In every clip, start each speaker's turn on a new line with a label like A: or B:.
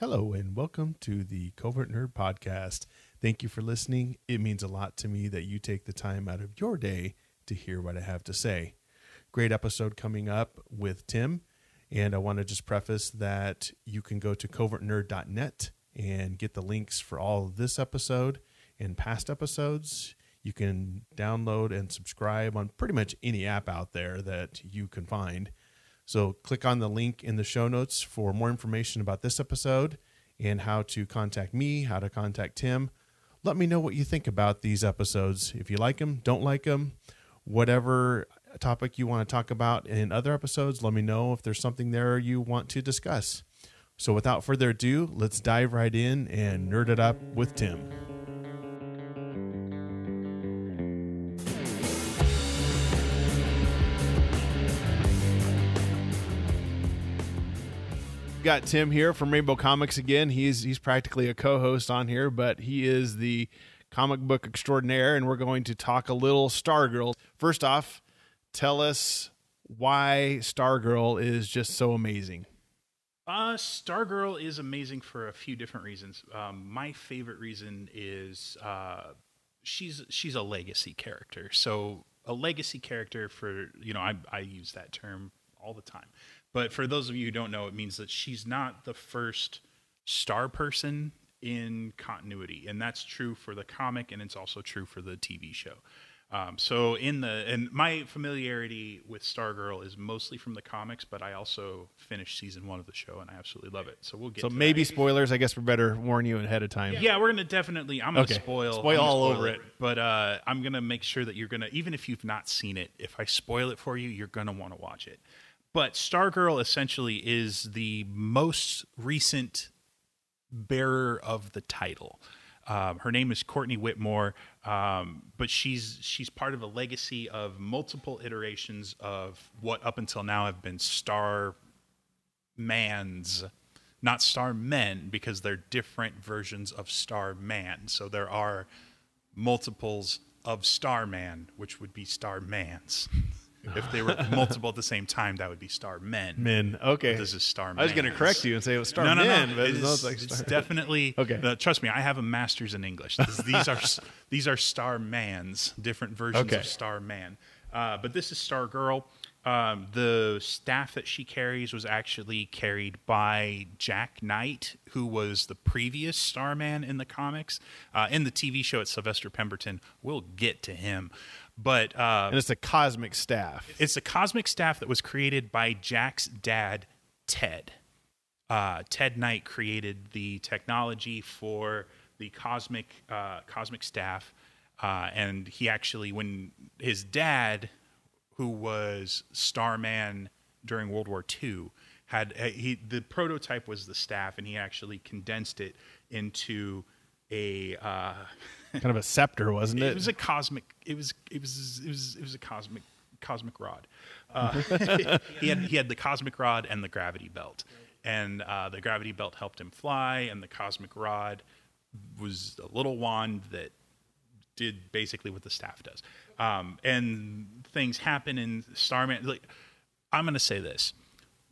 A: Hello, and welcome to the Covert Nerd Podcast. Thank you for listening. It means a lot to me that you take the time out of your day to hear what I have to say. Great episode coming up with Tim. And I want to just preface that you can go to covertnerd.net and get the links for all of this episode and past episodes. You can download and subscribe on pretty much any app out there that you can find. So click on the link in the show notes for more information about this episode and how to contact me, how to contact Tim. Let me know what you think about these episodes. If you like them, don't like them, whatever topic you want to talk about in other episodes, let me know if there's something there you want to discuss. So without further ado, let's dive right in and nerd it up with Tim. Got Tim here from Rainbow Comics again. He's he's practically a co-host on here, but he is the comic book extraordinaire, and we're going to talk a little Stargirl. First off, tell us why Stargirl is just so amazing.
B: Uh, Stargirl is amazing for a few different reasons. Um, my favorite reason is uh, she's she's a legacy character. So a legacy character for you know I I use that term all the time. But for those of you who don't know, it means that she's not the first star person in continuity, and that's true for the comic, and it's also true for the TV show. Um, so in the and my familiarity with Stargirl is mostly from the comics, but I also finished season one of the show and I absolutely love it. So we'll get.
A: So maybe
B: that.
A: spoilers. I guess we better warn you ahead of time.
B: Yeah, we're gonna definitely. I'm gonna spoil.
A: Spoil all over it.
B: But uh, I'm gonna make sure that you're gonna, even if you've not seen it, if I spoil it for you, you're gonna want to watch it. But Stargirl essentially is the most recent bearer of the title. Um, her name is Courtney Whitmore, um, but she's she's part of a legacy of multiple iterations of what up until now have been Star Mans, not Star Men, because they're different versions of Star Man. So there are multiples of Star Man, which would be Star Mans. if they were multiple at the same time, that would be Star Men.
A: Men. Okay.
B: This is Star
A: I was going to correct you and say it was Star
B: no, no,
A: Men,
B: no.
A: but
B: It
A: no, it's like
B: it's definitely
A: Okay.
B: trust me, I have a master's in English. This- these are these are Star Mans, different versions
A: Okay.
B: of Star Man. Uh, but this is Star Girl. Um, the staff that she carries was actually carried by Jack Knight, who was the previous Starman in the comics. Uh, in the TV show, it's Sylvester Pemberton. We'll get to him, but uh,
A: and it's a cosmic staff.
B: it's a cosmic staff that was created by Jack's dad, Ted. Uh, Ted Knight created the technology for the cosmic uh, cosmic staff, uh, and he actually, when his dad, who was Starman during World War II, had uh, he the prototype was the staff, and he actually condensed it into a.
A: Kind of a scepter, wasn't it?
B: it was a cosmic. It was it was it was it was a cosmic cosmic rod. Uh, he had he had the cosmic rod and the gravity belt, and uh, the gravity belt helped him fly, and the cosmic rod was a little wand that did basically what the staff does. Um, and things happen in Starman. Like I'm going to say this.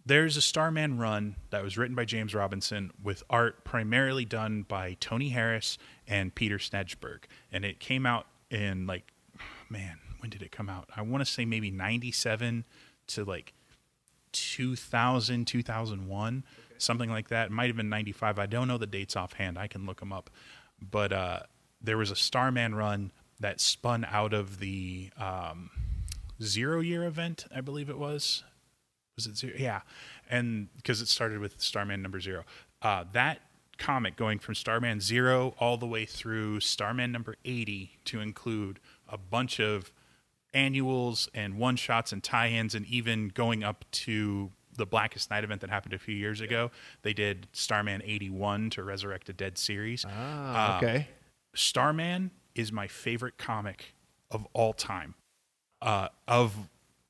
B: There's a Starman run that was written by James Robinson with art primarily done by Tony Harris and Peter Snejbjerg. And it came out in like, man, when did it come out? I want to say maybe 97 to like 2000, 2001, something like that. It might have been 95. I don't know the dates offhand. I can look them up. But uh, there was a Starman run that spun out of the um, zero year event, I believe it was was it zero? Yeah, and because it started with Starman number zero. Uh, that comic going from Starman zero all the way through Starman number eighty to include a bunch of annuals and one shots and tie-ins, and even going up to the Blackest Night event that happened a few years ago. They did Starman eighty one to Resurrect a Dead series.
A: ah,
B: Uh,
A: okay.
B: Starman is my favorite comic of all time. Uh, of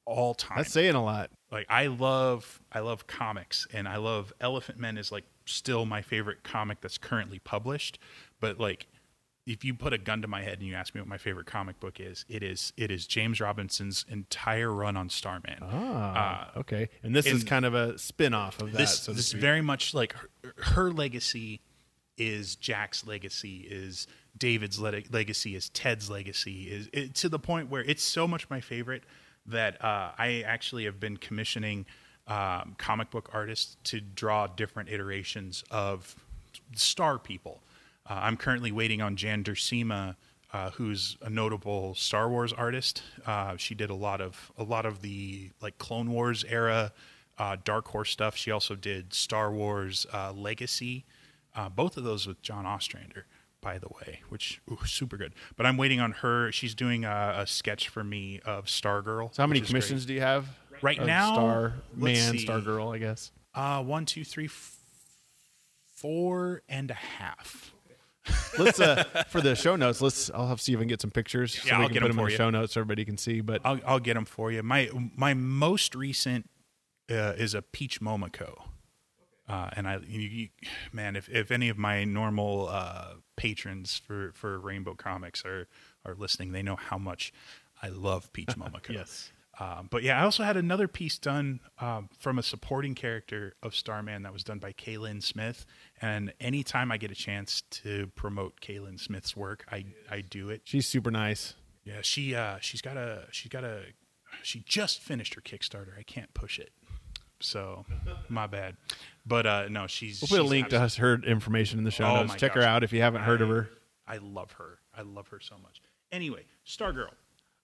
B: all time
A: That's saying a lot.
B: like I love I love comics and I love Elephantmen is like still my favorite comic that's currently published, but like if you put a gun to my head and you ask me what my favorite comic book is, it is it is James Robinson's entire run on Starman.
A: Ah, okay. And this is kind of a spin-off of that.
B: this
A: so
B: this very much like her, her legacy is Jack's legacy is David's le- legacy is Ted's legacy is it, to the point where it's so much my favorite that uh, I actually have been commissioning um, comic book artists to draw different iterations of star people. Uh, I'm currently waiting on Jan Duursema, uh, who's a notable Star Wars artist. Uh, she did a lot of a lot of the like Clone Wars era uh, Dark Horse stuff. She also did Star Wars uh, Legacy, both of those with John Ostrander, by the way, which ooh, super good. But I'm waiting on her. She's doing a, a sketch for me of Stargirl.
A: So how many
B: is great.
A: commissions do you have?
B: Right
A: of
B: now,
A: Star Man. Star Girl, I guess.
B: Uh, one, two, three, f- four and a half.
A: Let's uh for the show notes. Let's. I'll have to see if I can get some pictures. so
B: Yeah,
A: we
B: I'll
A: can
B: get
A: put
B: them
A: them in the
B: you.
A: show notes so everybody can see. But
B: I'll, I'll get them for you. My my most recent uh, is a Peach Momoko, uh, and I, you, you, man, if, if any of my normal uh, patrons for, for Rainbow Comics are are listening, they know how much I love Peach Momoko.
A: Yes.
B: Um, but yeah, I also had another piece done um, from a supporting character of Starman that was done by Kaylin Smith. And anytime I get a chance to promote Kaylin Smith's work, I I do it.
A: she's super nice.
B: Yeah, she uh she's got a she's got a she just finished her Kickstarter. I can't push it. So, my bad. But uh no, she's
A: We'll put a
B: she's
A: link to us her information in the show
B: Oh
A: notes.
B: my
A: Check her out if you haven't heard of her.
B: I love her. I love her so much. Anyway, Stargirl.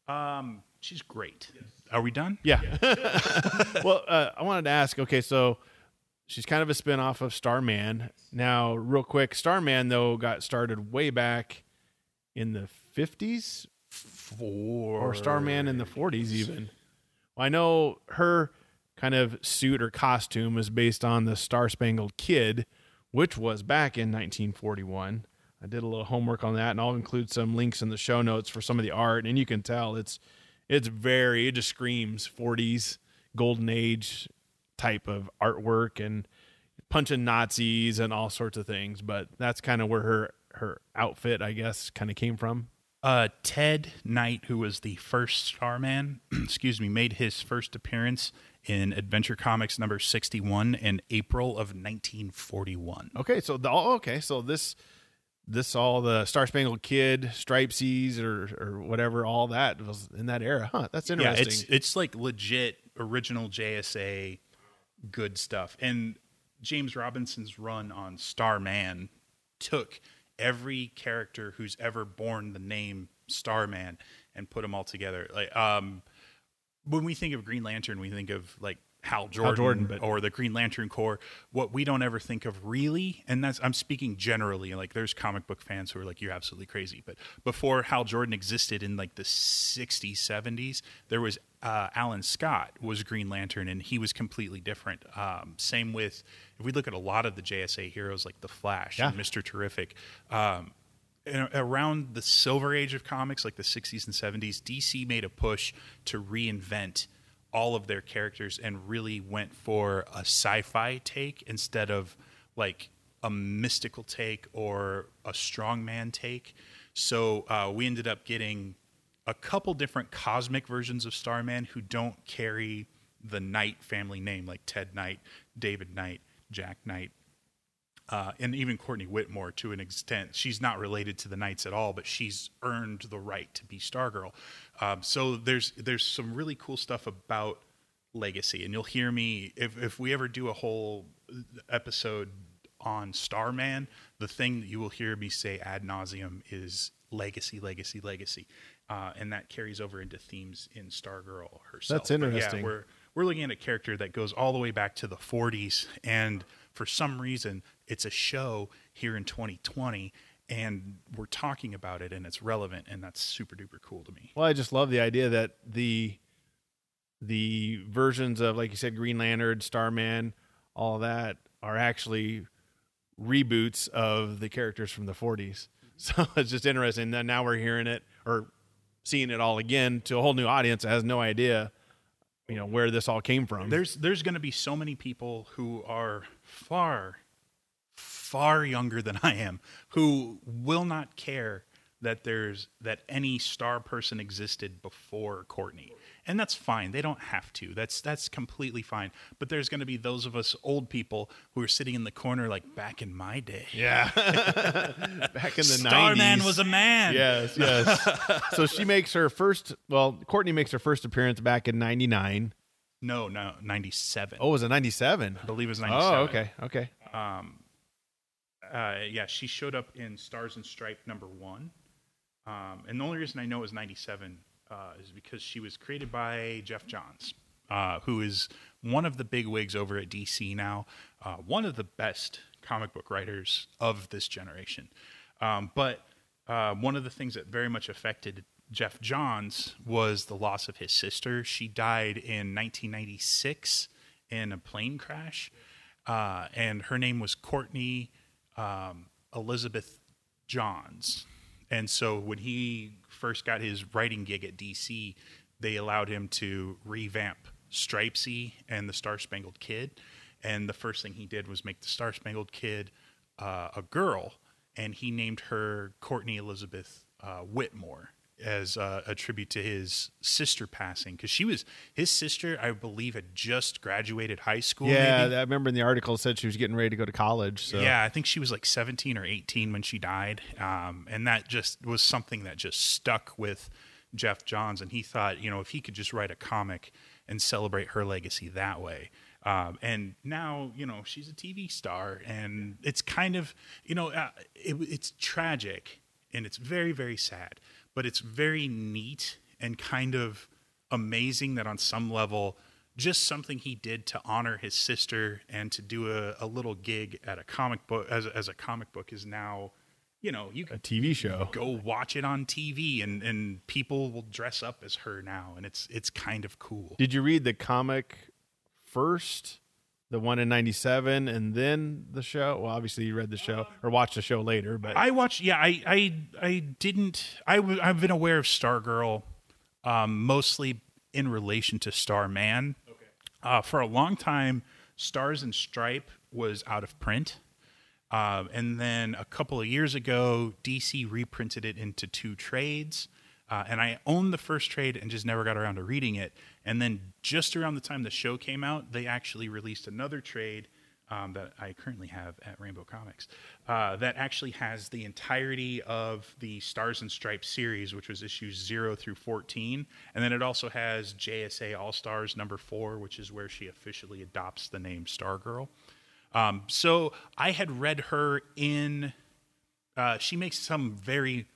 B: Um she's great. Are we done?
A: Yeah. well, uh, I wanted to ask. Okay, so she's kind of a spin-off of Starman. Now, real quick, Starman though got started way back in the fifties
B: For
A: or Starman in the forties even. Well, I know her kind of suit or costume was based on the Star Spangled Kid, which was back in 1941. I did a little homework on that, and I'll include some links in the show notes for some of the art. And you can tell it's it's very it just screams 40s golden age type of artwork and punching Nazis and all sorts of things. But that's kind of where her her outfit, I guess, kind of came from.
B: Uh, Ted Knight, who was the first Starman, excuse me, made his first appearance in Adventure Comics number 61 in April of 1941.
A: Okay, so the oh, okay, so this this all the Star Spangled Kid, Stripesies, or or whatever, all that was in that era. Huh? That's interesting.
B: Yeah, it's it's like legit original JSA good stuff. And James Robinson's run on Starman took every character who's ever borne the name Starman and put them all together. Like um when we think of Green Lantern, we think of like Hal Jordan,
A: Jordan, but-
B: or the Green Lantern Corps. What we don't ever think of really, and that's I'm speaking generally. Like there's comic book fans who are like, "You're absolutely crazy," but before Hal Jordan existed in like the 60s, 70s, there was uh, Alan Scott was Green Lantern, and he was completely different. Um, same with if we look at a lot of the JSA heroes like the Flash and Mister Terrific. Um, around the silver age of comics like the 60s and 70s dc made a push to reinvent all of their characters and really went for a sci-fi take instead of like a mystical take or a strongman take. So uh, we ended up getting a couple different cosmic versions of starman who don't carry the knight family name like ted knight david knight jack knight uh, and even Courtney Whitmore to an extent. She's not related to the Knights at all, but she's earned the right to be Stargirl. Um, so there's there's some really cool stuff about legacy, and you'll hear me if if we ever do a whole episode on Starman. The thing that you will hear me say ad nauseum is legacy, legacy, legacy, uh, and that carries over into themes in Stargirl herself.
A: That's
B: But yeah,
A: interesting.
B: we're we're looking at a character that goes all the way back to the 40s and for some reason it's a show here in 2020 and we're talking about it and it's relevant and that's super duper cool to me
A: well, I just love the idea that the the versions of like you said, Green Lantern, Starman, all that are actually reboots of the characters from the 40s. So it's just interesting that now we're hearing it or seeing it all again to a whole new audience that has no idea, you know, where this all came from.
B: there's there's going to be so many people who are far far younger than I am who will not care that there's that any star person existed before Courtney. And that's fine. They don't have to. That's that's completely fine. But there's going to be those of us old people who are sitting in the corner like back in my day.
A: Yeah. Back in the
B: Starman
A: 90s.
B: was a man.
A: Yes, yes. so she makes her first, well, Courtney makes her first appearance back in 99.
B: No, no, 97.
A: Oh, was it 97?
B: I believe it was 97.
A: Oh, okay, okay.
B: Um, uh, yeah, she showed up in Stars and Stripe number one. Um, and the only reason I know it was 97 uh, is because she was created by Geoff Johns, uh, who is one of the big wigs over at DC now, uh, one of the best comic book writers of this generation. Um, but uh, one of the things that very much affected Geoff Johns was the loss of his sister. She died in 1996 in a plane crash, uh, and her name was Courtney um, Elizabeth Johns. And so when he first got his writing gig at DC, they allowed him to revamp Stripesy and the Star Spangled Kid. And the first thing he did was make the Star Spangled Kid uh, a girl, and he named her Courtney Elizabeth uh, Whitmore as uh, a tribute to his sister passing because she was his sister i believe had just graduated high school
A: Yeah,
B: maybe.
A: I remember in the article said she was getting ready to go to college. So
B: Yeah, I think she was like 17 or 18 when she died. Um, and that just was something that just stuck with Geoff Johns. And he thought, you know, if he could just write a comic and celebrate her legacy that way. Um, and now, you know, she's a TV star. And it's kind of, you know, uh, it, it's tragic and it's very, very sad. But it's very neat and kind of amazing that on some level just something he did to honor his sister and to do a, a little gig at a comic book as, a- as a comic book is now you know you
A: a TV show.
B: go watch it on tv and, and people will dress up as her now and it's it's kind of cool
A: Did you read the comic first, the one in '97, and then the show? Well, obviously you read the show or watched the show later, but
B: I watched. Yeah, I I I didn't. I w- I've been aware of Stargirl, um, mostly in relation to Starman. Okay. Uh, for a long time, Stars and Stripe was out of print, um, and then a couple of years ago, DC reprinted it into two trades. Uh, and I owned the first trade and just never got around to reading it. And then just around the time the show came out, they actually released another trade um, that I currently have at Rainbow Comics uh, that actually has the entirety of the Stars and Stripes series, which was issues zero through 14. And then it also has JSA All Stars number four, which is where she officially adopts the name Stargirl. Um, so I had read her in. Uh, she makes some very,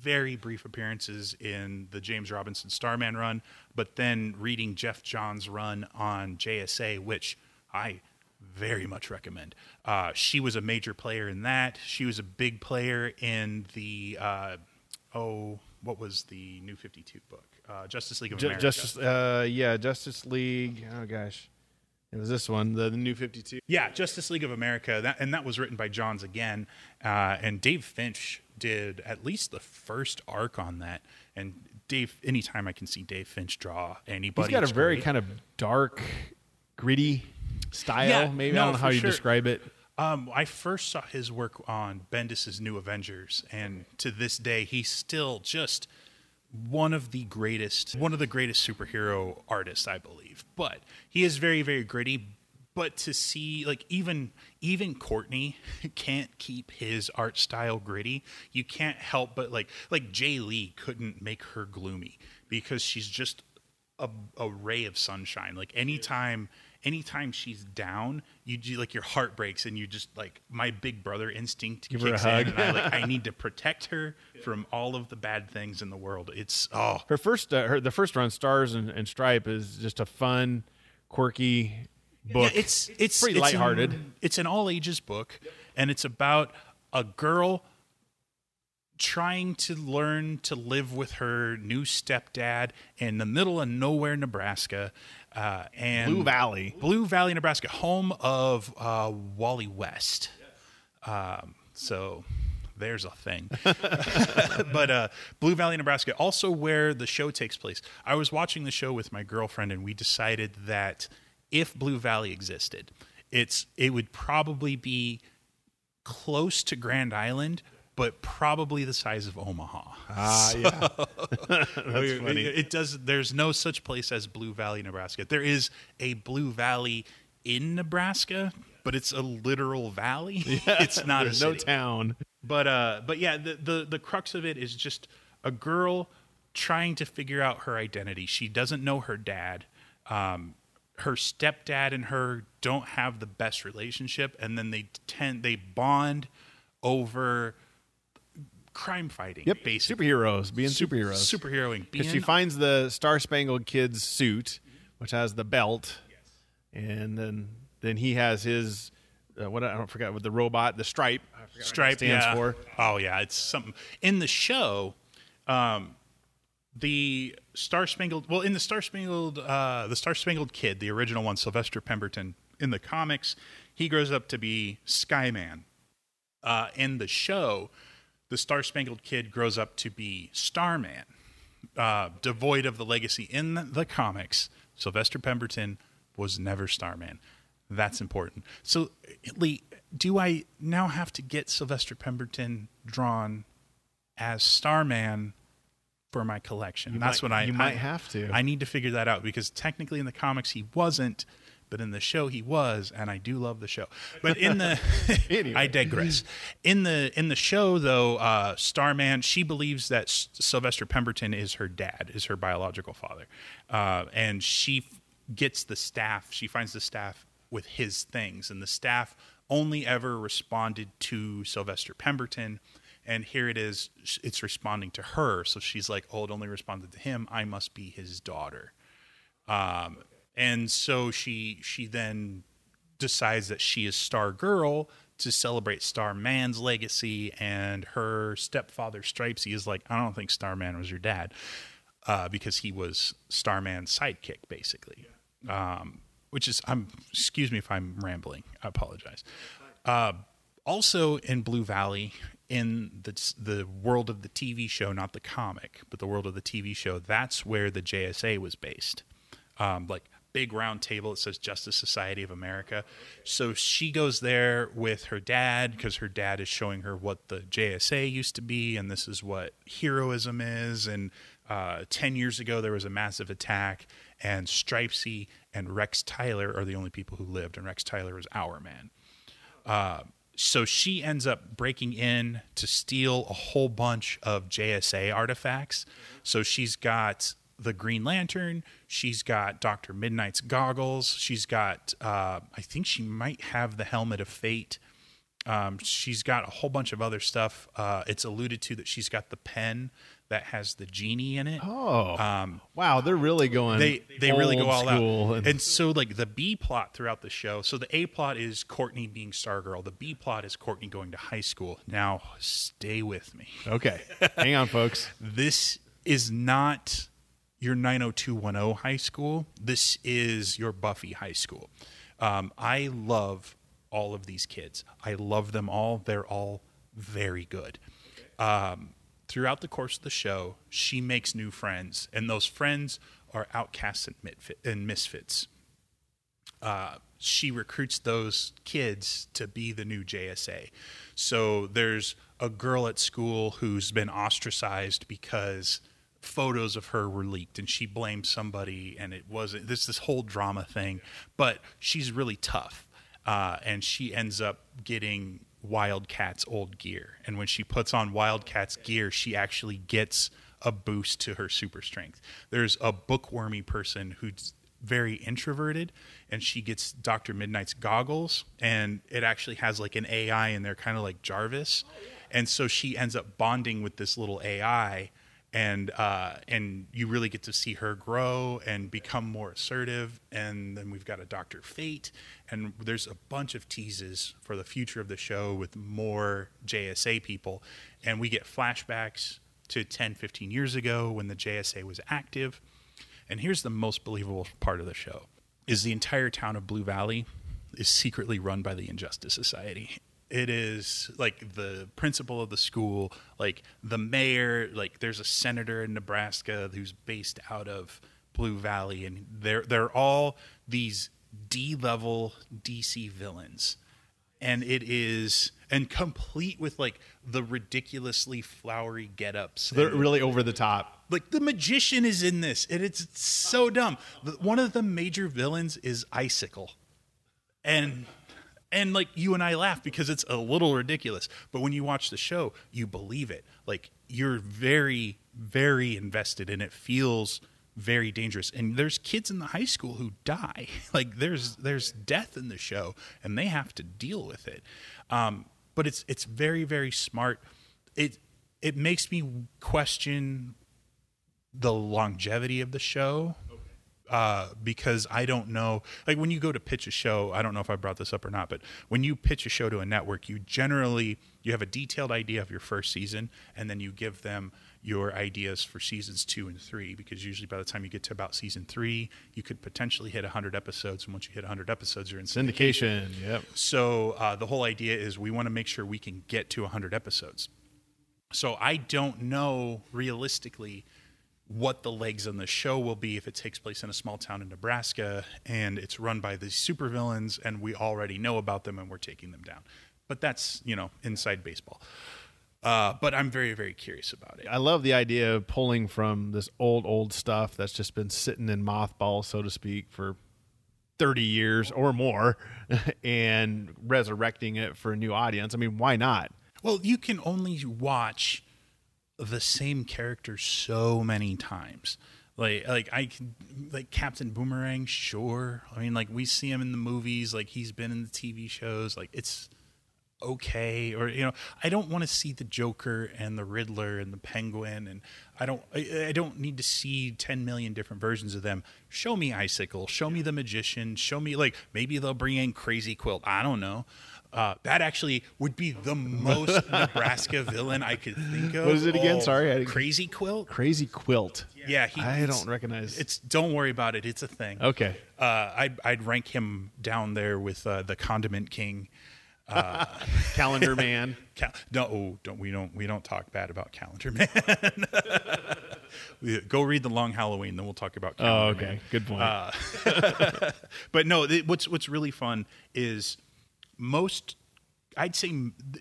B: very brief appearances in the James Robinson Starman run, but then reading Geoff Johns' run on JSA, which I very much recommend. Uh, she was a major player in that. She was a big player in the uh, oh, what was the New Fifty Two book? Uh, Justice League of
A: Ju-
B: America.
A: Justice, uh, yeah, Justice League. Oh gosh, it was this one, the, the New Fifty Two.
B: Yeah, Justice League of America, that, and that was written by Johns again. Uh, and Dave Finch did at least the first arc on that. And Dave, anytime I can see Dave Finch draw anybody,
A: He's got a very
B: great.
A: kind of dark, gritty style.
B: Yeah,
A: Maybe
B: no,
A: I don't know how
B: for
A: you
B: sure.
A: describe it.
B: Um, I first saw his work on Bendis's New Avengers, and to this day, he's still just one of the greatest, one of the greatest superhero artists, I believe. But he is very, very gritty. But to see, like even even Courtney can't keep his art style gritty. You can't help but like like Jae Lee couldn't make her gloomy because she's just a, a ray of sunshine. Like anytime, anytime she's down, you do, like your heart breaks, and you just like my big brother instinct
A: Give her a
B: kicks
A: hug.
B: in, and I like I need to protect her from all of the bad things in the world. It's oh
A: Her first, uh, her the first run, Stars and, and Stripe, is just a fun, quirky book.
B: Yeah, it's it's
A: pretty
B: it's
A: lighthearted.
B: An, it's an all ages book, and it's about a girl trying to learn to live with her new stepdad in the middle of nowhere, Nebraska, uh, and
A: Blue Valley.
B: Blue Valley, Nebraska, home of uh, Wally West. Um, so there's a thing. but uh, Blue Valley, Nebraska, also where the show takes place. I was watching the show with my girlfriend, and we decided that if Blue Valley existed, it's it would probably be close to Grand Island, but probably the size of Omaha.
A: Ah, yeah. That's funny.
B: It, it does. There's no such place as Blue Valley, Nebraska. There is a Blue Valley in Nebraska, but it's a literal valley. it's not a
A: There's no town.
B: But uh, but yeah, the, the the crux of it is just a girl trying to figure out her identity. She doesn't know her dad. Um, her stepdad and her don't have the best relationship, and then they tend they bond over crime fighting.
A: Yep.
B: basically
A: Superheroes, being
B: Sup-
A: superheroes.
B: superheroing.
A: Because she finds the Star Spangled Kid's suit, which has the belt, and then then he has his uh, what I don't forget with the robot, the stripe. I forgot what it
B: Stripe
A: stands
B: yeah.
A: for.
B: Oh yeah, it's something in the show. Um, the Star Spangled, well, in the Star Spangled, uh, the Star Spangled Kid, the original one, Sylvester Pemberton, in the comics, he grows up to be Skyman. Uh, in the show, the Star Spangled Kid grows up to be Starman, uh, devoid of the legacy in the, the comics. Sylvester Pemberton was never Starman. That's important. So, Lee, do I now have to get Sylvester Pemberton drawn as Starman for my collection?
A: You
B: That's
A: might-
B: what I
A: you might
B: I-
A: have to.
B: I need to figure that out because technically in the comics he wasn't, but in the show he was, and I do love the show. But in the
A: Anyway.
B: I digress. In the in the show though, uh, Starman she believes that S- Sylvester Pemberton is her dad, is her biological father, uh, and she f- gets the staff. She finds the staff with his things, and the staff only ever responded to Sylvester Pemberton. And here it is, it's responding to her. So she's like, oh, it only responded to him. I must be his daughter. Um, and so she she then decides that she is Star Girl to celebrate Starman's legacy, and her stepfather Stripesy is like, I don't think Starman was your dad, uh, because he was Starman's sidekick, basically. Um, which is, I'm excuse me if I'm rambling. I apologize. Uh, also in Blue Valley, in the the world of the TV show, not the comic, but the world of the TV show, that's where the JSA was based. Um, like big round table, it says Justice Society of America. So she goes there with her dad because her dad is showing her what the JSA used to be, and this is what heroism is. And uh, ten years ago, there was a massive attack, and Stripesy and Rex Tyler are the only people who lived, and Rex Tyler is Hourman so she ends up breaking in to steal a whole bunch of JSA artifacts. So she's got the Green Lantern, she's got Doctor Midnight's goggles, she's got uh, I think she might have the helmet of fate. Um, she's got a whole bunch of other stuff. Uh, it's alluded to that she's got the pen that has the genie in it.
A: Oh,
B: Um,
A: wow! They're really going.
B: they they really go all out.
A: and-
B: And so like the B plot throughout the show. So the A plot is Courtney being Stargirl. The B plot is Courtney going to high school. Now stay with me.
A: okay, hang on, folks.
B: This is not your 90210 high school. This is your Buffy high school. Um, I love all of these kids. I love them all. They're all very good. Um, throughout the course of the show, she makes new friends, and those friends are outcasts and, misfits. Uh, she recruits those kids to be the new JSA. So there's a girl at school who's been ostracized because photos of her were leaked and she blamed somebody and it wasn't this this whole drama thing but she's really tough uh, and she ends up getting wildcat's old gear and when she puts on wildcat's gear she actually gets a boost to her super strength there's a bookwormy person who's very introverted and she gets Dr. Midnight's goggles and it actually has like an AI in there kind of like Jarvis. And so she ends up bonding with this little AI and uh, and you really get to see her grow and become more assertive and then we've got a Dr. Fate and there's a bunch of teases for the future of the show with more JSA people and we get flashbacks to 10 15 years ago when the JSA was active and here's the most believable part of the show is the entire town of Blue Valley is secretly run by the Injustice Society. It is like the principal of the school, like the mayor, like there's a senator in Nebraska who's based out of Blue Valley and they're they're all these D-level DC villains and it is and complete with like the ridiculously flowery get-ups.
A: They're
B: and-
A: really over the top.
B: like the magician is in this, and it's, it's so dumb. One of the major villains is Icicle, and and like you and I laugh because it's a little ridiculous. But when you watch the show, you believe it. Like you're very very invested, and it feels very dangerous. And there's kids in the high school who die. Like there's there's death in the show, and they have to deal with it. Um, but it's it's very very smart. It it makes me question the longevity of the show uh, because I don't know. Like when you go to pitch a show, I don't know if I brought this up or not, but when you pitch a show to a network, you generally you have a detailed idea of your first season, and then you give them your ideas for seasons two and three. Because usually by the time you get to about season three, you could potentially hit hundred episodes, and once you hit hundred episodes, you're in syndication.
A: Syndication. Yep.
B: So uh, the whole idea is we want to make sure we can get to 100 episodes. So I don't know realistically what the legs on the show will be if it takes place in a small town in Nebraska and it's run by these supervillains and we already know about them and we're taking them down. But that's, you know, inside baseball. Uh, but I'm very, very curious about it.
A: I love the idea of pulling from this old, old stuff that's just been sitting in mothballs, so to speak, for 30 years or more and resurrecting it for a new audience. I mean, why not?
B: Well, you can only watch the same character so many times. Like, like I can, like Captain Boomerang. Sure, I mean, like we see him in the movies. Like he's been in the TV shows. Like it's okay, or you know, I don't want to see the Joker and the Riddler and the Penguin, and I don't, I, I don't need to see ten million different versions of them. Show me Icicle. Show me the Magician. Show me like maybe they'll bring in Crazy Quilt. I don't know. Uh, that actually would be the most Nebraska villain I could think of.
A: What is it again?
B: Oh,
A: Sorry, I didn't-
B: Crazy Quilt.
A: Crazy Quilt.
B: Yeah, he,
A: I don't recognize.
B: It's don't worry about it. It's a thing.
A: okay.
B: Uh, I'd I'd rank him down there with uh, the Condiment King.
A: Calendar Man.
B: Cal- no, oh, don't we don't we don't talk bad about Calendar Man. Go read the Long Halloween, then we'll talk about.
A: Oh, okay.
B: Man.
A: Good point.
B: Uh, But no, th- what's what's really fun is most. I'd say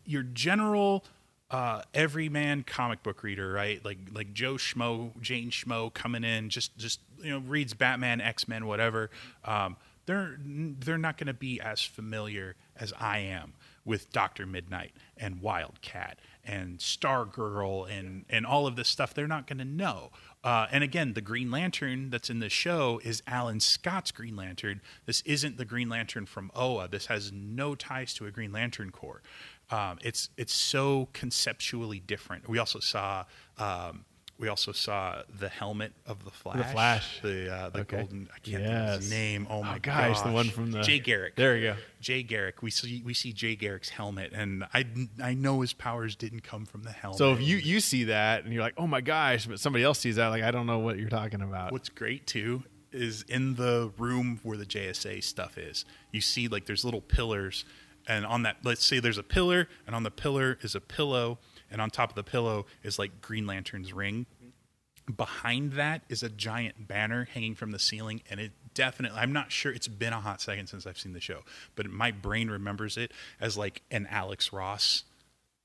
B: your general uh, everyman comic book reader, right? Like like Joe Schmo, Jane Schmo coming in, just just you know reads Batman, X Men, whatever. Um, they're they're not going to be as familiar as I am with Doctor Midnight and Wildcat and Stargirl and and all of this stuff. They're not going to know. Uh, and again, the Green Lantern that's in the show is Alan Scott's Green Lantern. This isn't the Green Lantern from Oa. This has no ties to a Green Lantern Corps. Um, it's it's so conceptually different. We also saw um, we also saw the helmet of the Flash.
A: The Flash.
B: the uh, the
A: Okay.
B: golden. I can't think of
A: Yes.
B: his name. Oh my
A: gosh, the one from the-
B: Jay Garrick.
A: There you go.
B: Jay Garrick. We see we see Jay Garrick's helmet, and I I know his powers didn't come from the helmet.
A: So if you you see that and you're like, oh my gosh, but somebody else sees that, like I don't know what you're talking about.
B: What's great too is in the room where the JSA stuff is. You see like there's little pillars, and on that, let's say there's a pillar, and on the pillar is a pillow, and on top of the pillow is like Green Lantern's ring. Behind that is a giant banner hanging from the ceiling, and it definitely, I'm not sure, it's been a hot second since I've seen the show, but my brain remembers it as like an Alex Ross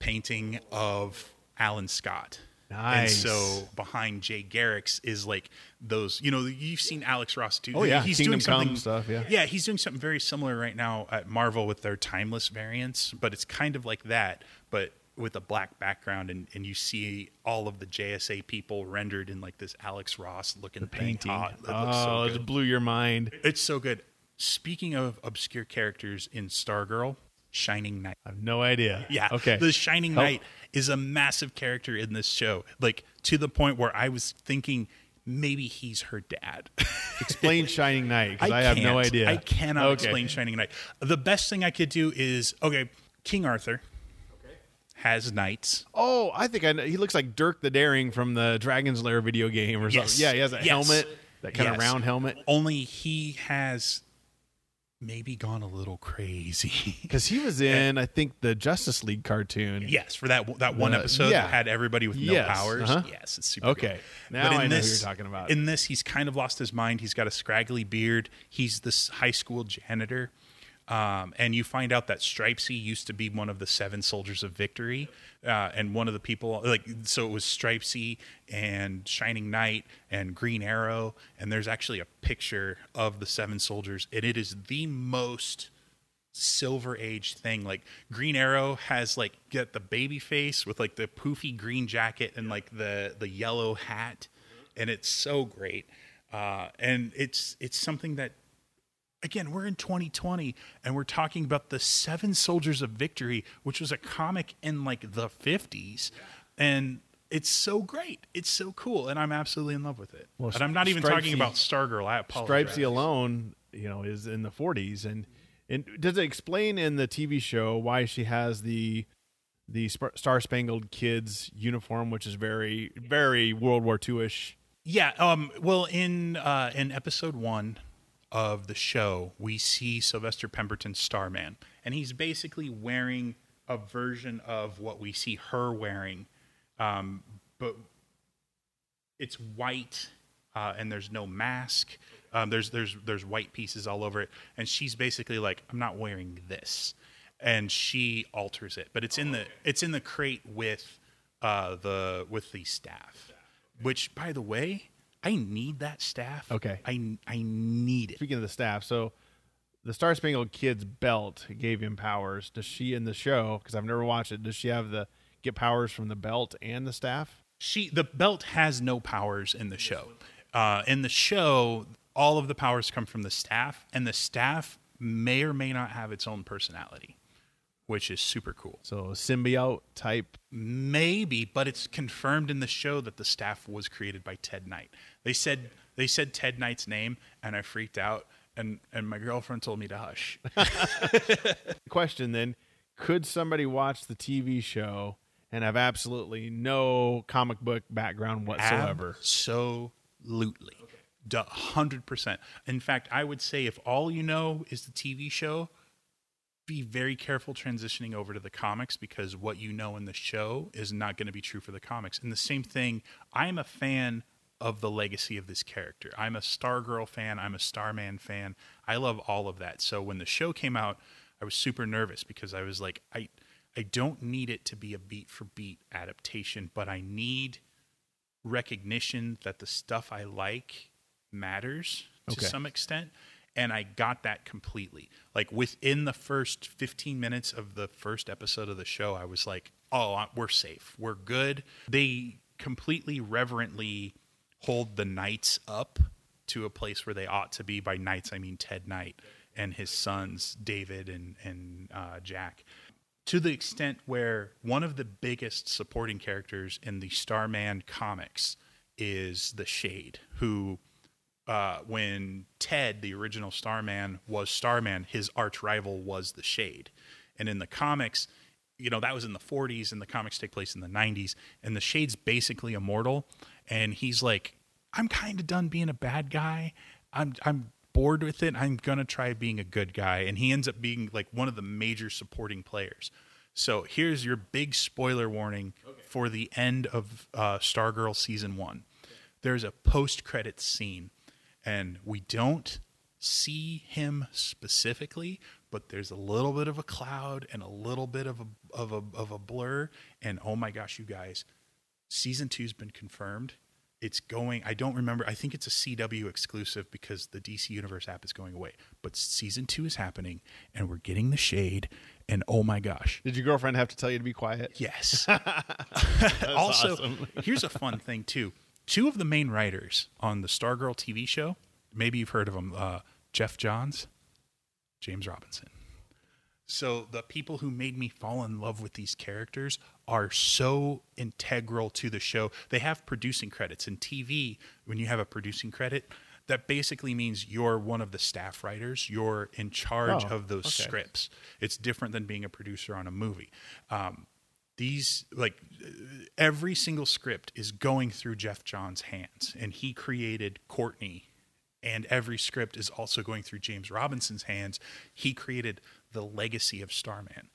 B: painting of Alan Scott.
A: Nice.
B: And so behind Jay Garrick's is like those, you know, you've seen Alex Ross too.
A: Oh, yeah.
B: he's
A: Kingdom
B: doing something
A: stuff, yeah.
B: yeah, he's doing something very similar right now at Marvel with their timeless variants, but it's kind of like that, but with a black background, and, and you see all of the JSA people rendered in like this Alex Ross looking
A: painting.
B: Thing. Oh, so
A: it blew your mind.
B: It's so good. Speaking of obscure characters in Stargirl, Shining Knight.
A: I have no idea.
B: Yeah.
A: Okay.
B: The Shining
A: Help.
B: Knight is a massive character in this show. Like to the point where I was thinking maybe he's her dad.
A: Explain Shining Knight because I, have no idea.
B: I cannot
A: Okay.
B: explain Shining Knight. The best thing I could do is okay, King Arthur has knights.
A: Oh, I think I know. He looks like Dirk the Daring from the Dragon's Lair video game or
B: Yes.
A: something. Yeah, he has a
B: Yes.
A: helmet, that kind of round helmet.
B: Only he has maybe gone a little crazy.
A: Because he was in, I think, the Justice League cartoon.
B: Yes, for that that one
A: The-
B: episode
A: yeah.
B: that had everybody with no powers.
A: uh-huh.
B: Yes, it's super.
A: Okay.
B: good.
A: Now I know who you're talking about.
B: In this, he's kind of lost his mind. He's got a scraggly beard. He's this high school janitor. Um, and you find out that Stripesy used to be one of the seven soldiers of victory, uh, and one of the people like so it was Stripesy and Shining Knight and Green Arrow, and there's actually a picture of the seven soldiers, and it is the most silver age thing. Like green arrow has like get the baby face with like the poofy green jacket and like the the yellow hat and it's so great. Uh and it's it's something that again we're in 2020 and we're talking about the seven soldiers of victory which was a comic in like the 50s and it's so great it's so cool and i'm absolutely in love with it
A: Well,
B: and i'm not even talking about stargirl i apologize
A: Stripesy alone, you know, is in the 40s, and and does it explain in the TV show why she has the the Star Spangled Kids uniform, which is very very World War II ish?
B: Yeah. Um. Well, in uh, in episode one of the show, we see Sylvester Pemberton's Starman, and he's basically wearing a version of what we see her wearing, um, but it's white, uh, and there's no mask. Um, there's there's there's white pieces all over it, and she's basically like, I'm not wearing this, and she alters it, but it's in the it's in the crate with uh, the with the staff, which by the way, I need that staff.
A: Okay.
B: I I need it.
A: Speaking of the staff, so the Star Spangled Kids belt gave him powers. Does she in the show? Because I've never watched it. Does she have the get powers from the belt and the staff?
B: She the belt has no powers in the show. Uh, in the show, all of the powers come from the staff, and the staff may or may not have its own personality, which is super cool.
A: So symbiote type.
B: Maybe, but it's confirmed in the show that the staff was created by Ted Knight. They said they said Ted Knight's name, and I freaked out. And and my girlfriend told me to hush.
A: Question then: Could somebody watch the TV show and have absolutely no comic book background whatsoever?
B: Absolutely. Hundred percent. In fact, I would say if all you know is the TV show, be very careful transitioning over to the comics because what you know in the show is not going to be true for the comics. And the same thing, I'm a fan of the legacy of this character. I'm a Stargirl fan, I'm a Starman fan. I love all of that. So when the show came out, I was super nervous because I was like I I don't need it to be a beat for beat adaptation, but I need recognition that the stuff I like matters to
A: Okay.
B: some extent. And I got that completely. Like within the first 15 minutes of the first episode of the show, I was like, oh, we're safe. We're good. They completely reverently hold the knights up to a place where they ought to be. By knights, I mean Ted Knight and his sons, David and, and uh, Jack to the extent where one of the biggest supporting characters in the Starman comics is the Shade, who, uh, when Ted, the original Starman, was Starman, his arch rival was the Shade. And in the comics, you know, that was in the 40s, and the comics take place in the 90s, and the Shade's basically immortal. And he's like, I'm kind of done being a bad guy. I'm, I'm bored with it. I'm gonna try being a good guy, and he ends up being like one of the major supporting players. So here's your big spoiler warning for the end of uh, Stargirl season one. There's a post-credits scene, and we don't see him specifically, but there's a little bit of a cloud and a little bit of a of a of a blur. And oh my gosh, you guys, season two's been confirmed. It's going. I don't remember. I think it's a CW exclusive because the DC Universe app is going away. But season two is happening, and we're getting the shade. And oh my gosh,
A: Did your girlfriend have to tell you to be quiet?
B: yes. also, here's a fun thing too. Two of the main writers on the Stargirl TV show, maybe you've heard of them, uh, Geoff Johns, James Robinson. So the people who made me fall in love with these characters are so integral to the show. They have producing credits in TV. When you have a producing credit, that basically means you're one of the staff writers. You're in charge
A: Oh,
B: of those
A: okay.
B: scripts. It's different than being a producer on a movie. Um, these like every single script is going through Geoff John's hands, and he created Courtney and every script is also going through James Robinson's hands. He created the legacy of Starman.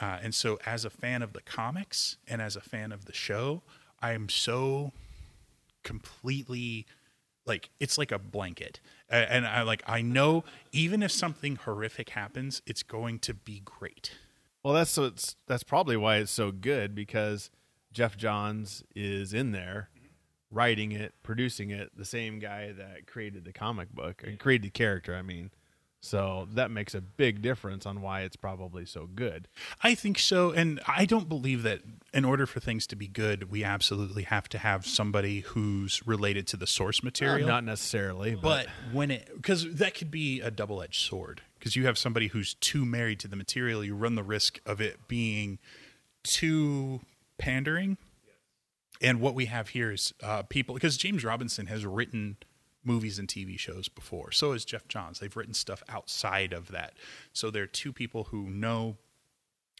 B: Uh, and so, as a fan of the comics and as a fan of the show, I am so completely like it's like a blanket. And I like I know even if something horrific happens, it's going to be great.
A: Well, that's so it's that's probably why it's so good because Geoff Johns is in there writing it, producing it, the same guy that created the comic book and created the character, I mean. So that makes a big difference on why it's probably so good.
B: I think so, and I don't believe that in order for things to be good, we absolutely have to have somebody who's related to the source uh, material.
A: Not necessarily, but,
B: but when it because that could be a double-edged sword because you have somebody who's too married to the material you run the risk of it being too pandering. And what we have here is uh, people because james robinson has written movies and tv shows before. So has Geoff Johns. They've written stuff outside of that. So they're two people who know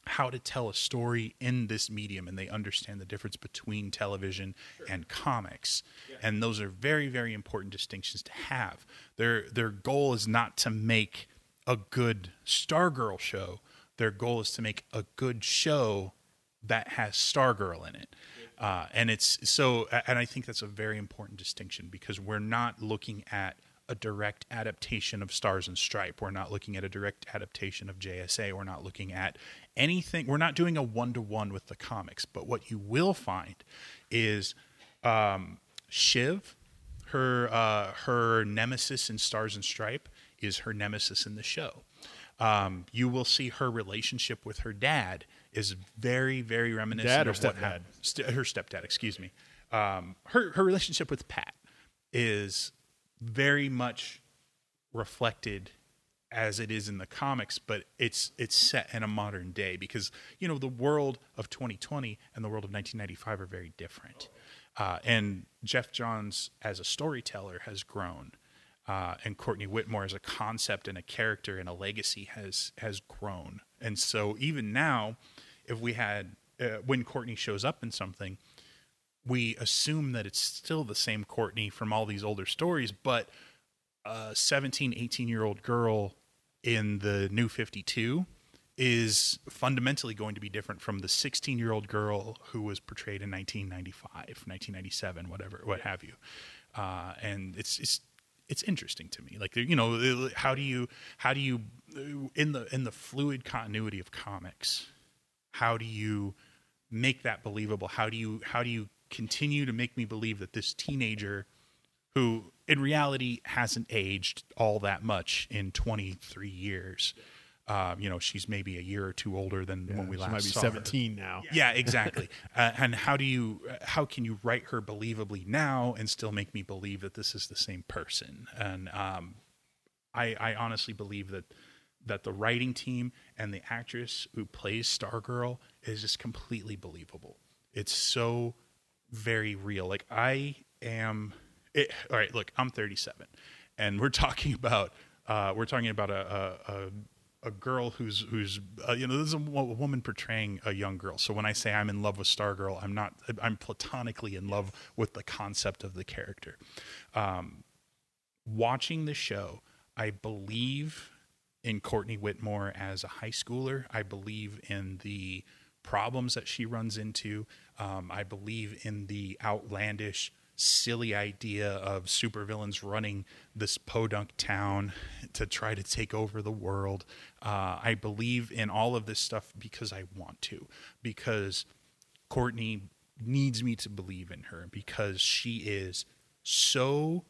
B: how to tell a story in this medium and they understand the difference between television and comics. And those are very very important distinctions to have. Their their goal is not to make a good stargirl show their goal is to make a good show that has stargirl in it uh, and it's so and i think that's a very important distinction because we're not looking at a direct adaptation of Stars and Stripe. We're not looking at a direct adaptation of JSA. We're not looking at anything. We're not doing a one to one with the comics. But what you will find is um, Shiv, her uh, her nemesis in Stars and Stripe, is her nemesis in the show. Um, you will see her relationship with her dad is very, very reminiscent
A: Dad or
B: of what
A: stepdad?
B: St- her stepdad, excuse me. Um, her her relationship with Pat is very much reflected as it is in the comics, but it's it's set in a modern day because you know the world of 2020 and the world of 1995 are very different. Uh, and Geoff Johns as a storyteller has grown, uh, and Courtney Whitmore as a concept and a character and a legacy has has grown. And so even now, if we had uh, when Courtney shows up in something, we assume that it's still the same Courtney from all these older stories, but a 17, 18 year old girl in the new 52 is fundamentally going to be different from the 16 year old girl who was portrayed in 1995, 1997, whatever, what have you. Uh, and it's, it's, it's interesting to me. Like, you know, uh, how do you, how do you, uh, in the, in the fluid continuity of comics, how do you make that believable? How do you, how do you continue to make me believe that this teenager who in reality hasn't aged all that much in 23 years. Um, you know, she's maybe a year or two older than when we
A: she
B: last
A: might be
B: saw her.
A: 17 now.
B: Yeah, exactly. uh, and how do you how can you write her believably now and still make me believe that this is the same person? And um, I, I honestly believe that that the writing team and the actress who plays Stargirl is just completely believable. It's so very real. Like I am. It, all right, look, I'm 37, and we're talking about uh, we're talking about a, a, a a girl who's who's uh, you know this is a, wo- woman portraying a young girl. So when I say I'm in love with Stargirl, I'm not. I'm platonically in love with the concept of the character. Um, watching the show, I believe in Courtney Whitmore as a high schooler. I believe in the problems that she runs into. Um, I believe in the outlandish, silly idea of supervillains running this podunk town to try to take over the world. Uh, I believe in all of this stuff because I want to, because Courtney needs me to believe in her because she is so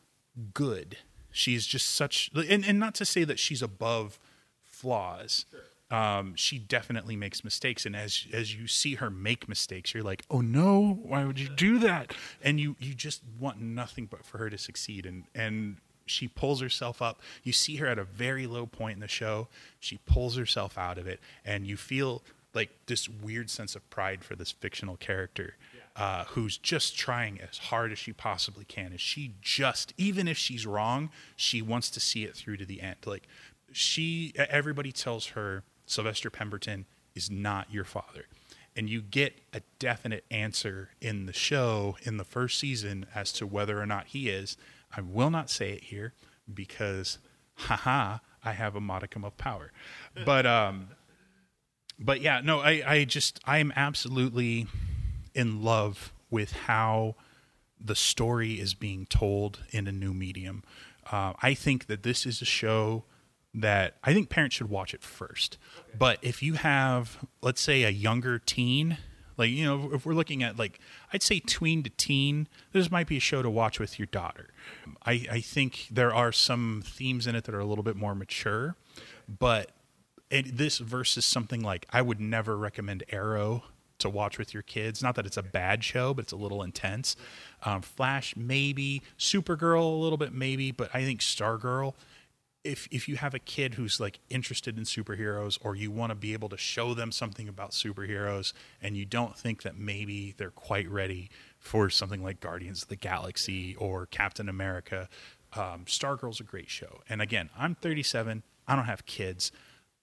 B: good. She's just such, and, and not to say that she's above flaws. Um, she definitely makes mistakes, and as as you see her make mistakes, you're like, "Oh no, why would you do that?" And you you just want nothing but for her to succeed, and and she pulls herself up. You see her at a very low point in the show. She pulls herself out of it, and you feel like this weird sense of pride for this fictional character uh, who's just trying as hard as she possibly can. Is she just, even if she's wrong, she wants to see it through to the end. Like she, everybody tells her Sylvester Pemberton is not your father. And you get a definite answer in the show in the first season as to whether or not he is. I will not say it here because, haha, I have a modicum of power. But um, but yeah, no, I, I just I am absolutely in love with how the story is being told in a new medium. Uh, I think that this is a show that I think parents should watch it first. But if you have, let's say, a younger teen, like you know, if we're looking at like I'd say tween to teen, this might be a show to watch with your daughter. I, I think there are some themes in it that are a little bit more mature, but it, this versus something like I would never recommend Arrow to watch with your kids. Not that it's a bad show, but it's a little intense. Um, Flash, maybe. Supergirl, a little bit, maybe. But I think Stargirl, if if you have a kid who's like interested in superheroes, or you want to be able to show them something about superheroes, and you don't think that maybe they're quite ready for something like Guardians of the Galaxy or Captain America, um, Stargirl's a great show. And again, I'm 37. I don't have kids.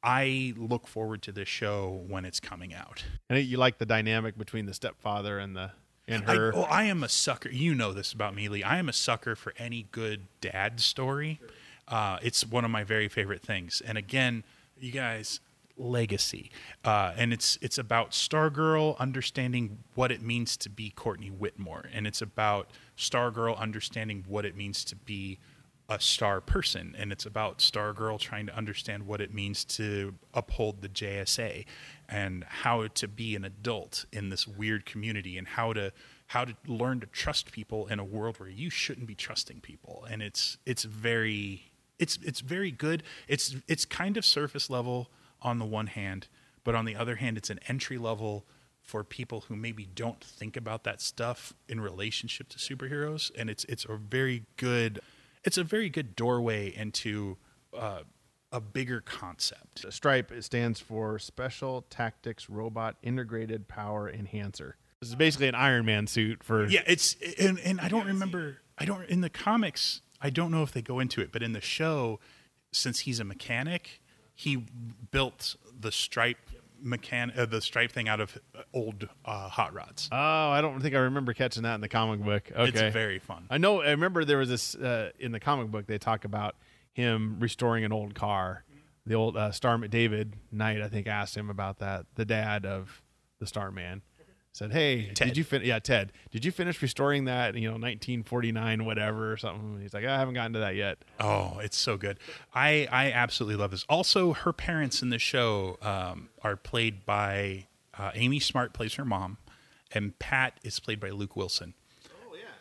B: I look forward to this show when it's coming out.
A: And you like the dynamic between the stepfather and the and
B: I,
A: her.
B: oh, I am a sucker. You know this about me, Lee. I am a sucker for any good dad story. Uh, it's one of my very favorite things. And again, you guys, legacy, uh, and it's it's about Stargirl understanding what it means to be Courtney Whitmore, and it's about Stargirl understanding what it means to be a star person. And it's about stargirl trying to understand what it means to uphold the jsa and how to be an adult in this weird community and how to how to learn to trust people in a world where you shouldn't be trusting people. And it's it's very it's it's very good it's it's kind of surface level on the one hand but on the other hand it's an entry level for people who maybe don't think about that stuff in relationship to superheroes and it's it's a very good it's a very good doorway into uh, a bigger concept.
A: Stripe it stands for Special Tactics Robot Integrated Power Enhancer. This is basically an Iron Man suit for
B: Yeah, it's and and I don't remember. I don't in the comics. I don't know if they go into it, but in the show, since he's a mechanic, he built the stripe mechan uh, the stripe thing out of old uh, hot rods.
A: Oh, I don't think I remember catching that in the comic book. Okay.
B: It's very fun.
A: I know. I remember there was this uh, in the comic book. They talk about him restoring an old car. The old uh, Star David Knight, I think, asked him about that. The dad of the Starman said, "Hey,
B: Ted.
A: did you finish? Yeah, Ted, did you finish restoring that? You know, 1949, whatever, or something?" He's like, "I haven't gotten to that yet."
B: Oh, it's so good. I I absolutely love this. Also, her parents in the show um, are played by uh, Amy Smart plays her mom, and Pat is played by Luke Wilson.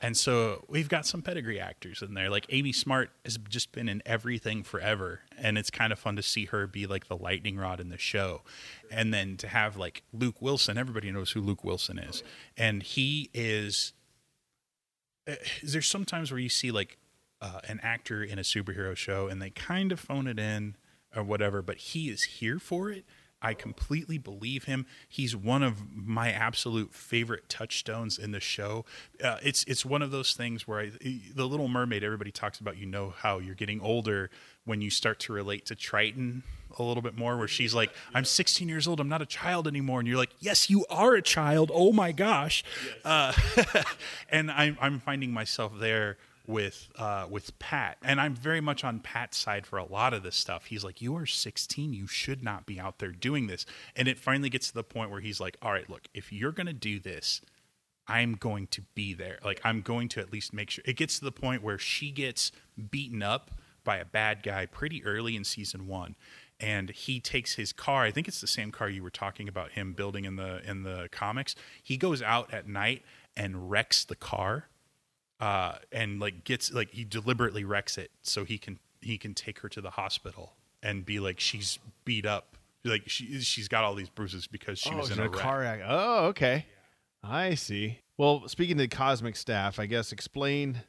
B: And so we've got some pedigree actors in there. Like Amy Smart has just been in everything forever, and it's kind of fun to see her be like the lightning rod in the show. And then to have like Luke Wilson, everybody knows who Luke Wilson is, and he is uh, there's sometimes where you see like uh, an actor in a superhero show and they kind of phone it in or whatever, but he is here for it. I completely believe him. He's one of my absolute favorite touchstones in the show. Uh, it's it's one of those things where I, the Little Mermaid. Everybody talks about. You know how you're getting older when you start to relate to Triton a little bit more. Where she's like, "I'm 16 years old. I'm not a child anymore," and you're like, "Yes, you are a child. Oh my gosh!" Uh, and I'm I'm finding myself there with uh, with Pat, and I'm very much on Pat's side for a lot of this stuff. He's like, "You are 16. You should not be out there doing this." And it finally gets to the point where he's like, "All right, look, if you're going to do this, I'm going to be there. Like, I'm going to at least make sure." It gets to the point where she gets beaten up by a bad guy pretty early in season one. And he takes his car. I think it's the same car you were talking about him building in the in the comics. He goes out at night and wrecks the car uh, and like gets like he deliberately wrecks it so he can he can take her to the hospital and be like she's beat up like she she's got all these bruises because she
A: oh,
B: was in a,
A: a car accident. Oh, okay. I see. Well, speaking to the cosmic staff, I guess explain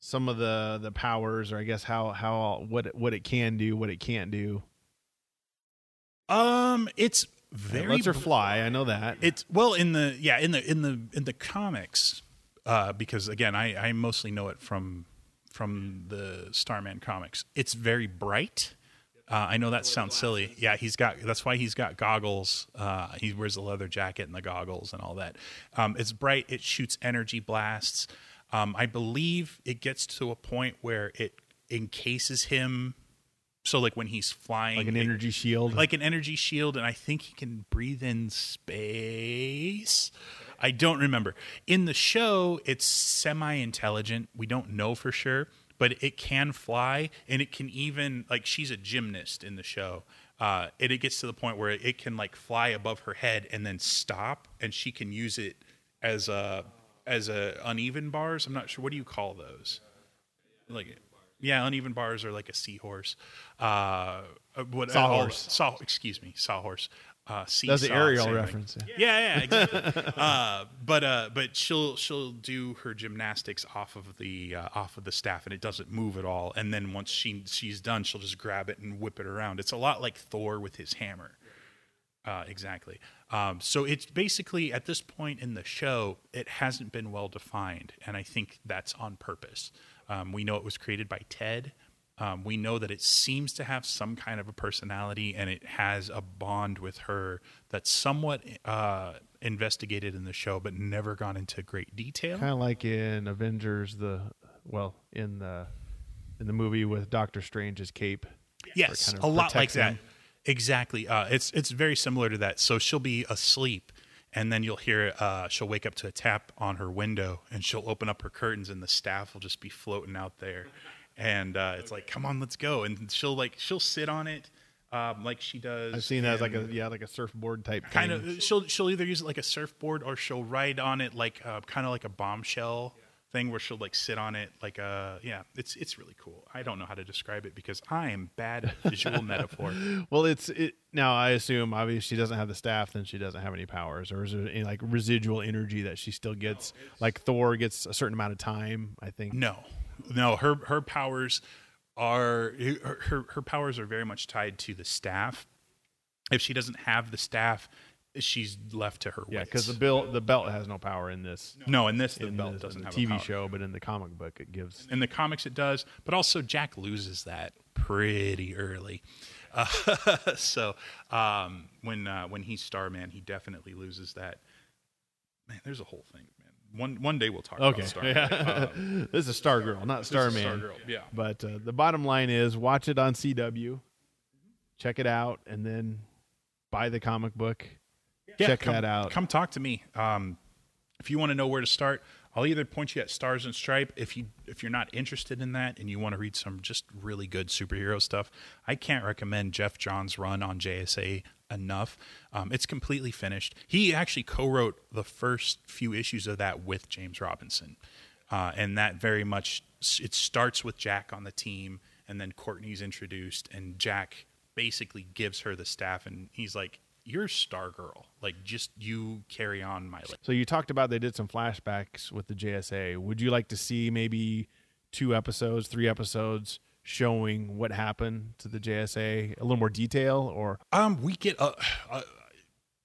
A: some of the the powers, or I guess how how what it, what it can do, what it can't do.
B: Um, it's very
A: It lets her fly. I know that.
B: It's well in the yeah in the in the in the comics uh, because again I I mostly know it from from the Starman comics. It's very bright. Uh, I know that sounds silly. Yeah, he's got. That's why he's got goggles. Uh, he wears a leather jacket and the goggles and all that. Um, it's bright. It shoots energy blasts. Um, I believe it gets to a point where it encases him. So like when he's flying,
A: like an
B: it-
A: energy shield.
B: like an energy shield, and I think he can breathe in space. I don't remember. In the show, it's semi intelligent. We don't know for sure, but it can fly and it can even like she's a gymnast in the show. Uh, and it gets to the point where it can like fly above her head and then stop, and she can use it as a as a uneven bars. I'm not sure what do you call those? Like, yeah, uneven bars are like a seahorse. Uh, uh, what
A: Sawhorse.
B: oh, saw, excuse me, sawhorse. Uh,
A: That's the
B: seesaw,
A: Ariel
B: same thing.
A: reference. yeah.
B: Yeah, yeah, exactly. uh, but uh, but she'll she'll do her gymnastics off of the uh, off of the staff, and it doesn't move at all. And then once she she's done, she'll just grab it and whip it around. It's a lot like Thor with his hammer. Uh, exactly. Um, so it's basically at this point in the show, it hasn't been well defined, and I think that's on purpose. Um, we know it was created by Ted. Um, we know that it seems to have some kind of a personality, and it has a bond with her that's somewhat uh, investigated in the show, but never gone into great detail.
A: Kind of like in Avengers, the well in the in the movie with Doctor Strange's cape.
B: Yes,
A: kind of
B: a lot like that. Exactly. Uh, it's it's very similar to that. So she'll be asleep, and then you'll hear uh, she'll wake up to a tap on her window, and she'll open up her curtains, and the staff will just be floating out there, and uh, it's like, come on, let's go, and she'll like she'll sit on it, um, like she does.
A: I've seen that as like a yeah, like a surfboard type.
B: kind
A: thing.
B: of she'll she'll either use it like a surfboard or she'll ride on it like uh, kind of like a bombshell thing where she'll like sit on it like a yeah it's it's really cool i don't know how to describe it because i am bad at visual metaphor
A: Well, it's it now. I assume obviously she doesn't have the staff, then she doesn't have any powers, or is there any like residual energy that she still gets? like Thor gets a certain amount of time. I think.
B: no no her her powers are her her, powers are very much tied to the staff if she doesn't have the staff she's left to her
A: Yeah,
B: wits.
A: because the bill the belt has no power in this.
B: no in this the
A: in
B: belt
A: the,
B: doesn't
A: the
B: have
A: TV
B: a power.
A: show, but in the comic book, it gives.
B: in the comics it does but also jack loses that pretty early uh, so um, when uh, when he's starman he definitely loses that man there's a whole thing one one day we'll talk
A: Okay,
B: about
A: yeah.
B: Um,
A: this is Stargirl, not
B: this is
A: Starman.
B: Stargirl, yeah
A: But uh, the bottom line is, watch it on CW, check it out, and then buy the comic book.
B: Yeah,
A: check
B: come-
A: that out.
B: Come talk to me. Um, if you want to know where to start, I'll either point you at Stars and Stripe if you if you're not interested in that and you want to read some just really good superhero stuff. I can't recommend Geoff John's run on JSA enough. Um, it's completely finished. He actually co-wrote the first few issues of that with James Robinson, uh, and that very much it starts with Jack on the team, and then Courtney's introduced, and Jack basically gives her the staff, and he's like, "You're Stargirl. Like, just you carry on my list."
A: So you talked about they did some flashbacks with the JSA. Would you like to see maybe two episodes, three episodes showing what happened to the JSA, a little more detail, or
B: Um, we get a. Uh,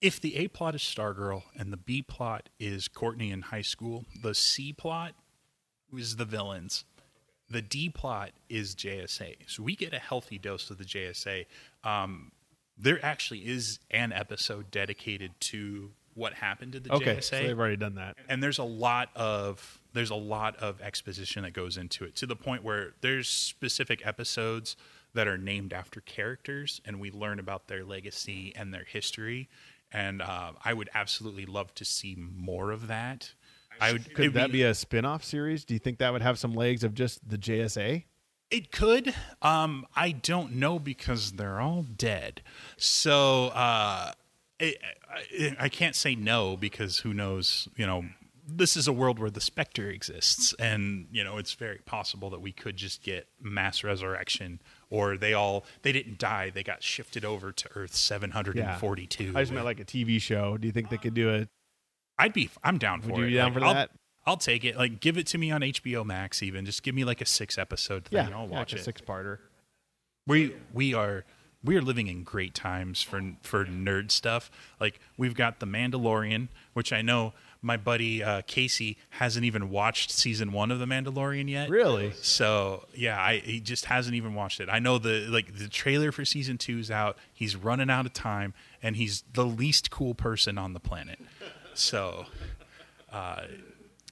B: if the A plot is Stargirl and the B plot is Courtney in high school, the C plot is the villains. The D plot is JSA. So we get a healthy dose of the JSA. Um, there actually is an episode dedicated to what happened to the
A: okay,
B: JSA
A: so they've already done that.
B: and there's a lot of there's a lot of exposition that goes into it to the point where there's specific episodes that are named after characters and we learn about their legacy and their history and uh, i would absolutely love to see more of that i would
A: Could that be a spin-off series? Do you think that would have some legs of just the JSA?
B: It could. Um, I don't know because they're all dead. So uh, it, I, I can't say no because who knows? You know, this is a world where the Spectre exists, and you know it's very possible that we could just get mass resurrection, or they all they didn't die; they got shifted over to Earth seven hundred and forty-two.
A: I just meant like a TV show. Do you think they could do it?
B: I'd be. I'm down for
A: Would you
B: it.
A: be down
B: Like,
A: for
B: I'll,
A: that?
B: I'll take it. Like, give it to me on HBO Max. Even just give me like a six episode thing. I'll
A: yeah,
B: watch
A: like a
B: it.
A: six-parter.
B: we we are we are living in great times for for nerd stuff. Like we've got the Mandalorian, which I know my buddy uh, Casey hasn't even watched season one of the Mandalorian yet.
A: Really?
B: So yeah, I he just hasn't even watched it. I know the like the trailer for season two is out. He's running out of time, and he's the least cool person on the planet. So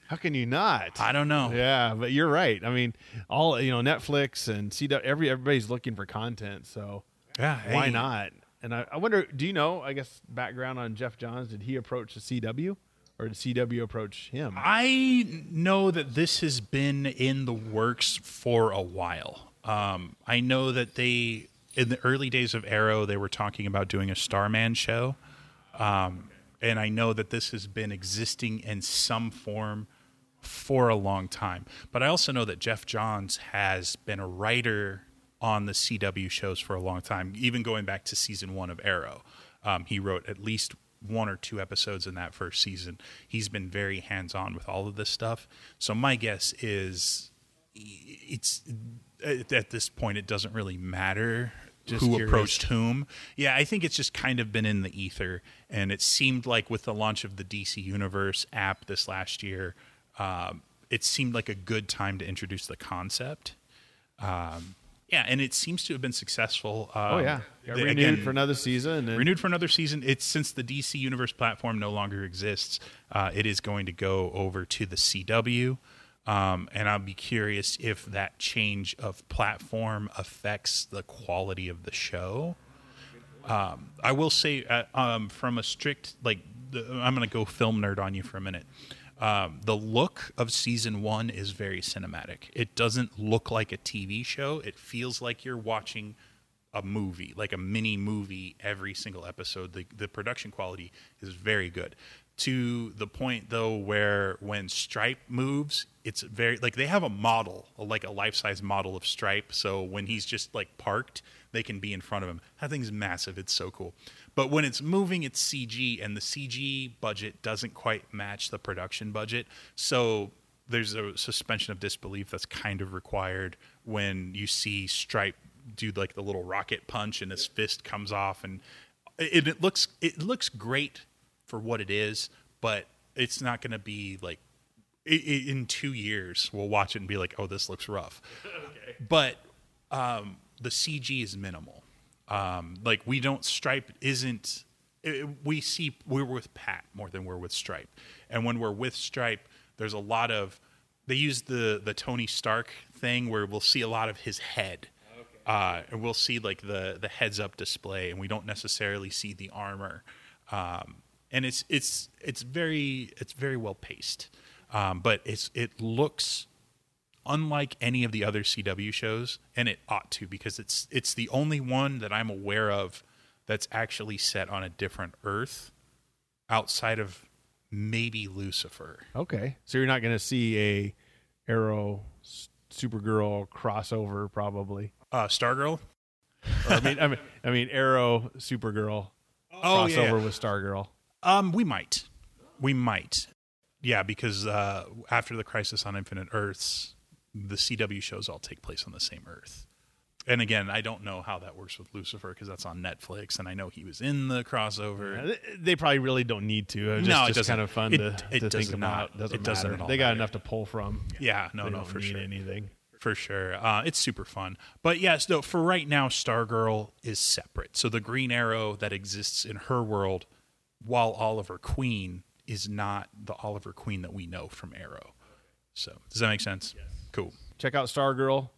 A: How can you not?
B: I don't know.
A: Yeah, but you're right. I mean, all you know, Netflix and CW, every everybody's looking for content, so
B: Yeah,
A: why
B: hey,
A: not? And I, I wonder, do you know? I guess background on Geoff Johns. Did he approach the CW? or did CW approach him?
B: I know that this has been in the works for a while. Um, I know that they, in the early days of Arrow, they were talking about doing a Starman show. Um, and I know that this has been existing in some form for a long time. But I also know that Geoff Johns has been a writer on the CW shows for a long time, even going back to season one of Arrow. Um, he wrote at least one or two episodes in that first season. He's been very hands on with all of this stuff. So my guess is it's at this point it doesn't really matter
A: Just
B: who
A: curious.
B: approached whom. Yeah, I think it's just kind of been in the ether, and it seemed like with the launch of the DC Universe app this last year, um, it seemed like a good time to introduce the concept. Um, yeah, and it seems to have been successful. Um,
A: oh yeah, Got renewed
B: again,
A: for another season. And
B: renewed for another season. It's since the DC Universe platform no longer exists. Uh, it is going to go over to the CW, um, and I'll be curious if that change of platform affects the quality of the show. Um, I will say, uh, um, from a strict like, the, I'm going to go film nerd on you for a minute. Um, the look of season one is very cinematic. It doesn't look like a TV show. It feels like you're watching a movie, like a mini movie every single episode. The the production quality is very good. To the point though where when Stripe moves, it's very like they have a model, like a life size model of Stripe. So when he's just like parked, they can be in front of him. That thing's massive. It's so cool. But when it's moving, it's CG, and the CG budget doesn't quite match the production budget. So there's a suspension of disbelief that's kind of required when you see Stripe do like the little rocket punch and his fist comes off and it, it looks it looks great for what it is, but it's not going to be like in two years we'll watch it and be like, oh, this looks rough. But um, the CG is minimal. Um, like we don't Stripe isn't. it- we see we're with Pat more than we're with Stripe, and when we're with Stripe, there's a lot of they use the the Tony Stark thing where we'll see a lot of his head. Uh, and we'll see like the the heads up display, and we don't necessarily see the armor. Um, and it's it's it's very it's very well paced, um, but it's it looks unlike any of the other CW shows, and it ought to because it's it's the only one that I'm aware of that's actually set on a different Earth outside of maybe Lucifer.
A: okay, so you're not going to see a Arrow Supergirl crossover probably.
B: Uh, Stargirl.
A: Or, I mean, I mean, I mean Arrow Supergirl
B: Oh
A: crossover
B: yeah.
A: with Stargirl.
B: Um, we might, we might, yeah, because uh, after the Crisis on Infinite Earths, the CW shows all take place on the same Earth. And again, I don't know how that works with Lucifer because that's on Netflix, and I know he was in the crossover.
A: They- They probably really don't need to. It's
B: No,
A: just,
B: it
A: just kind of fun
B: It-
A: to,
B: it
A: to think
B: not.
A: about. Doesn't
B: It doesn't
A: matter. They got
B: matter.
A: enough to pull from.
B: Yeah, no,
A: They
B: no,
A: don't
B: for
A: need
B: sure.
A: anything.
B: For sure. Uh, it's super fun. But yes, no, for right now, Stargirl is separate. So the Green Arrow that exists in her world, while Oliver Queen is not the Oliver Queen that we know from Arrow. So does that make sense? Cool.
A: Check out Stargirl.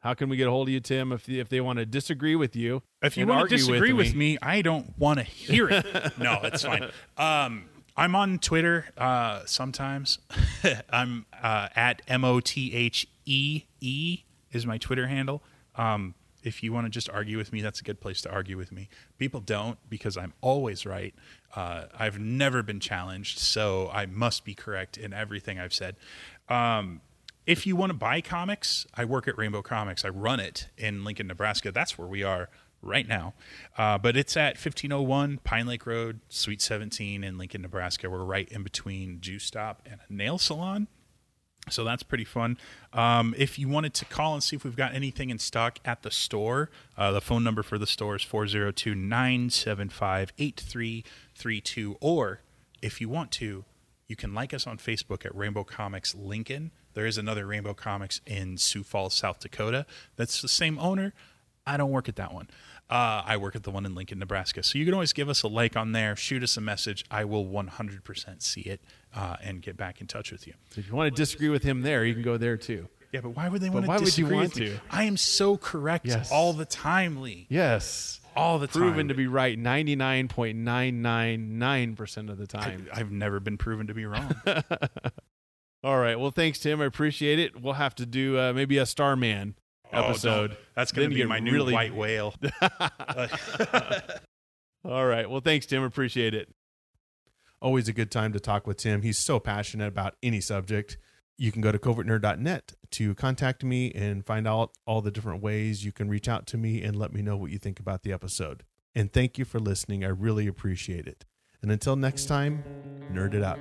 A: How can we get a hold of you, Tim, if if they want to disagree with you?
B: If you want to disagree with me, I don't want to hear it. no, it's fine. Um, I'm on Twitter uh, sometimes. I'm uh, at M O T H E E is my Twitter handle. Um, if you want to just argue with me, that's a good place to argue with me. People don't because I'm always right. Uh, I've never been challenged, so I must be correct in everything I've said. Um, if you want to buy comics, I work at Rainbow Comics. I run it in Lincoln, Nebraska. That's where we are right now. Uh, but it's at 1501 Pine Lake Road, Suite 17 in Lincoln, Nebraska. We're right in between Juice Stop and a nail salon. So that's pretty fun. Um, if you wanted to call and see if we've got anything in stock at the store, uh, the phone number for the store is 402 975 8332. Or if you want to, you can like us on Facebook at Rainbow Comics Lincoln. There is another Rainbow Comics in Sioux Falls, South Dakota. That's the same owner. I don't work at that one. Uh, I work at the one in Lincoln, Nebraska. So you can always give us a like on there, shoot us a message. I will 100% see it uh, and get back in touch with you.
A: So if you want to disagree with him there, you can go there too.
B: Yeah, but why would they
C: But
B: want to
C: why would you want to?
B: I am so correct
C: Yes.
B: all the time, Lee.
C: Yes.
B: All the time.
C: Proven to be right 99.999% of the time.
B: I, I've never been proven to be wrong.
C: All right. Well, thanks, Tim. I appreciate it. We'll have to do uh, maybe a Starman
B: Oh,
C: episode.
B: That's going to be my new
C: really-
B: white whale.
C: All right. Well, thanks, Tim. Appreciate it.
A: Always a good time to talk with Tim. He's so passionate about any subject. You can go to covertnerd.net to contact me and find out all the different ways you can reach out to me and let me know what you think about the episode. And thank you for listening. I really appreciate it. And until next time, nerd it up.